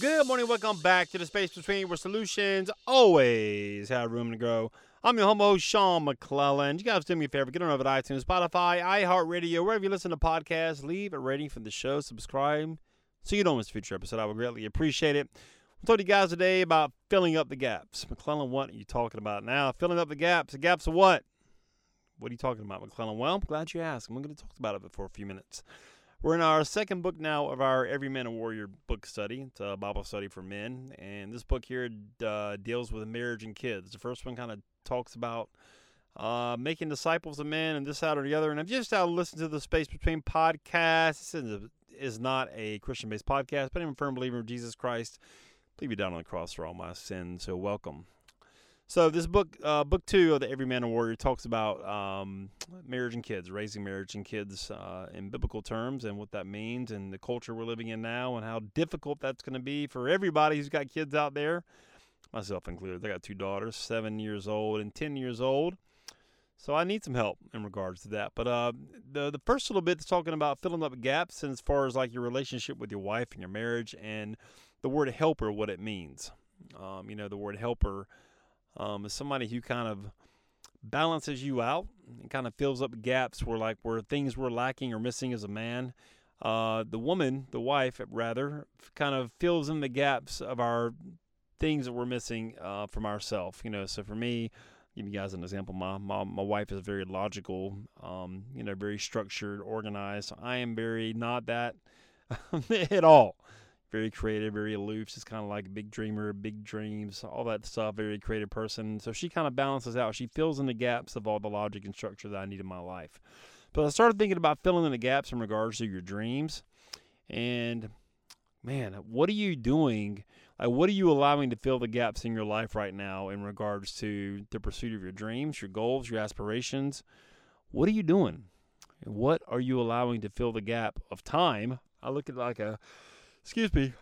Good morning, welcome back to the space between where solutions always have room to grow. I'm your homo, Sean McClellan. You guys do me a favor, get on over to iTunes, Spotify, iHeartRadio, wherever you listen to podcasts, leave a rating for the show, subscribe, so you don't miss a future episode. I would greatly appreciate it. We'll talk to you guys today about filling up the gaps. McClellan, what are you talking about now? Filling up the gaps. The gaps of what? What are you talking about, McClellan? Well, I'm glad you asked. I'm going to talk about it for a few minutes. We're in our second book now of our Every Man a Warrior book study. It's a Bible study for men. And this book here uh, deals with marriage and kids. The first one kind of talks about uh, making disciples of men and this, that, or the other. And I've just uh, listened to the Space Between podcasts. This is, not a Christian based podcast, but I'm a firm believer of Jesus Christ. Believe you down on the cross for all my sins. So welcome. So this book, uh, book two of the Every Man a Warrior, talks about um, marriage and kids, raising marriage and kids uh, in biblical terms, and what that means, and the culture we're living in now, and how difficult that's going to be for everybody who's got kids out there, myself included. I got two daughters, seven years old and ten years old, so I need some help in regards to that. But uh, the the first little bit is talking about filling up gaps, and as far as like your relationship with your wife and your marriage, and the word helper, what it means. Um, you know, the word helper um, is somebody who kind of balances you out and kind of fills up gaps where like where things were lacking or missing as a man. Uh, the woman, the wife, rather, kind of fills in the gaps of our things that we're missing uh, from ourselves. You know, so for me, give you guys an example. My my, my wife is very logical, um, you know, very structured, organized. I am very not that at all very creative, very aloof. She's kind of like a big dreamer, big dreams, all that stuff. Very creative person. So she kind of balances out. She fills in the gaps of all the logic and structure that I need in my life. But I started thinking about filling in the gaps in regards to your dreams. And man, what are you doing? Like, what are you allowing to fill the gaps in your life right now in regards to the pursuit of your dreams, your goals, your aspirations? What are you doing? What are you allowing to fill the gap of time? I look at like a excuse me.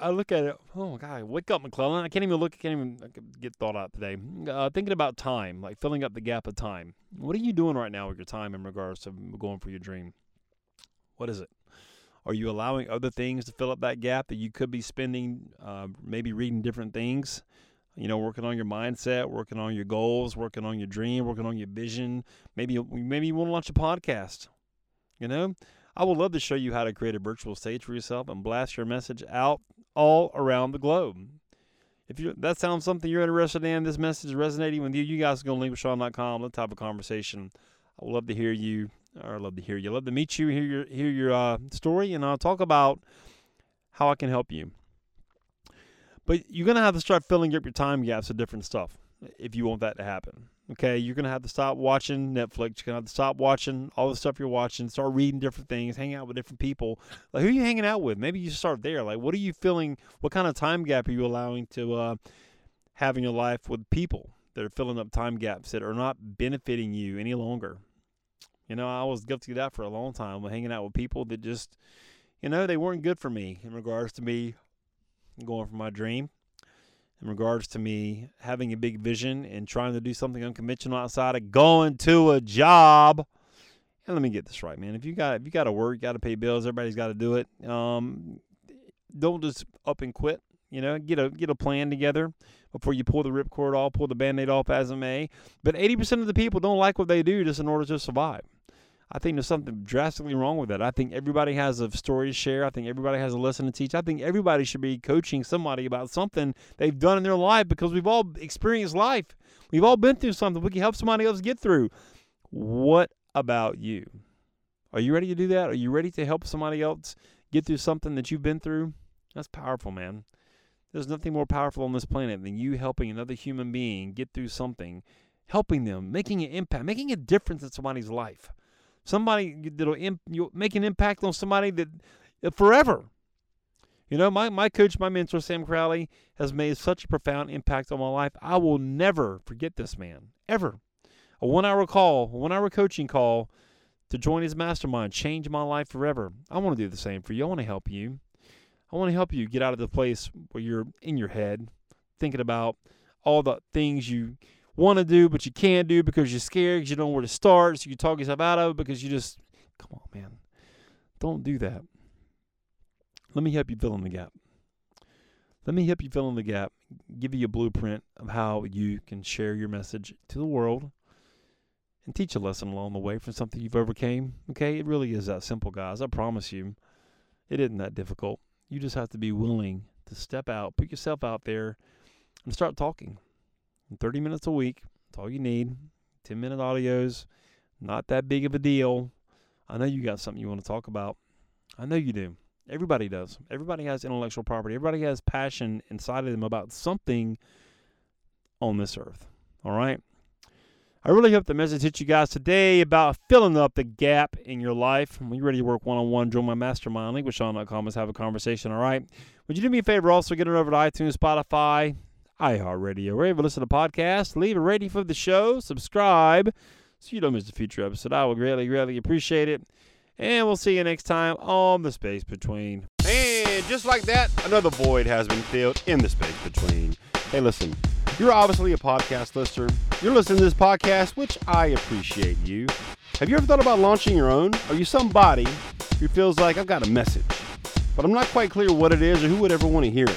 I look at it. Oh my God! Wake up, McClellan! I can't even look. I can't even get thought out today. Uh, thinking about time, like filling up the gap of time. What are you doing right now with your time in regards to going for your dream? What is it? Are you allowing other things to fill up that gap that you could be spending? Uh, maybe reading different things. You know, working on your mindset, working on your goals, working on your dream, working on your vision. Maybe maybe you want to launch a podcast. You know, I would love to show you how to create a virtual stage for yourself and blast your message out all around the globe. If you that sounds something you're interested in, this message is resonating with you, you guys can go to linkwithsean.com. Let's have a conversation. I would love to hear you, I'd love to hear you. I'd love to meet you, hear your hear your uh, story, and I'll talk about how I can help you. But you're gonna have to start filling up your time gaps with different stuff if you want that to happen. Okay, you're gonna have to stop watching Netflix. You're gonna have to stop watching all the stuff you're watching. Start reading different things. Hang out with different people. Like who are you hanging out with? Maybe you start there. Like what are you feeling? What kind of time gap are you allowing to uh, have in your life with people that are filling up time gaps that are not benefiting you any longer? You know, I was guilty of that for a long time. Hanging out with people that just, you know, they weren't good for me in regards to me going for my dream in regards to me having a big vision and trying to do something unconventional outside of going to a job. And let me get this right, man. If you got if you got to work, you got to pay bills. Everybody's got to do it. Um, don't just up and quit. You know, get a get a plan together before you pull the ripcord off, pull the band-aid off as it may. But 80% of the people don't like what they do just in order to survive. I think there's something drastically wrong with that. I think everybody has a story to share. I think everybody has a lesson to teach. I think everybody should be coaching somebody about something they've done in their life because we've all experienced life. We've all been through something we can help somebody else get through. What about you? Are you ready to do that? Are you ready to help somebody else get through something that you've been through? That's powerful, man. There's nothing more powerful on this planet than you helping another human being get through something, helping them, making an impact, making a difference in somebody's life somebody that'll imp, you'll make an impact on somebody that, that forever. You know, my, my coach, my mentor, Sam Crowley, has made such a profound impact on my life. I will never forget this man, ever. A one hour call, a one hour coaching call to join his mastermind changed my life forever. I want to do the same for you. I want to help you. I want to help you get out of the place where you're in your head thinking about all the things you want to do but you can't do because you're scared because you don't know where to start. So you talk yourself out of it because you just, come on, man. Don't do that. Let me help you fill in the gap. Let me help you fill in the gap, give you a blueprint of how you can share your message to the world and teach a lesson along the way from something you've overcame. Okay, it really is that simple, guys. I promise you, it isn't that difficult. You just have to be willing to step out, put yourself out there, and start talking. 30 minutes a week, that's all you need. 10 minute audios, not that big of a deal. I know you got something you want to talk about. I know you do. Everybody does. Everybody has intellectual property. Everybody has passion inside of them about something on this earth. All right? I really hope the message hit you guys today about filling up the gap in your life. When you're ready to work one on one, join my mastermind. Link with Sean.com. Let's have a conversation. All right. Would you do me a favor? Also, get it over to iTunes, Spotify, iHeartRadio, wherever you listen to podcasts. Leave a rating for the show. Subscribe so you don't miss a future episode. I would greatly, greatly appreciate it. And we'll see you next time on The Space Between. And just like that, another void has been filled in the space between. Hey, listen, you're obviously a podcast listener. You're listening to this podcast, which I appreciate you. Have you ever thought about launching your own? Are you somebody who feels like I've got a message, but I'm not quite clear what it is or who would ever want to hear it?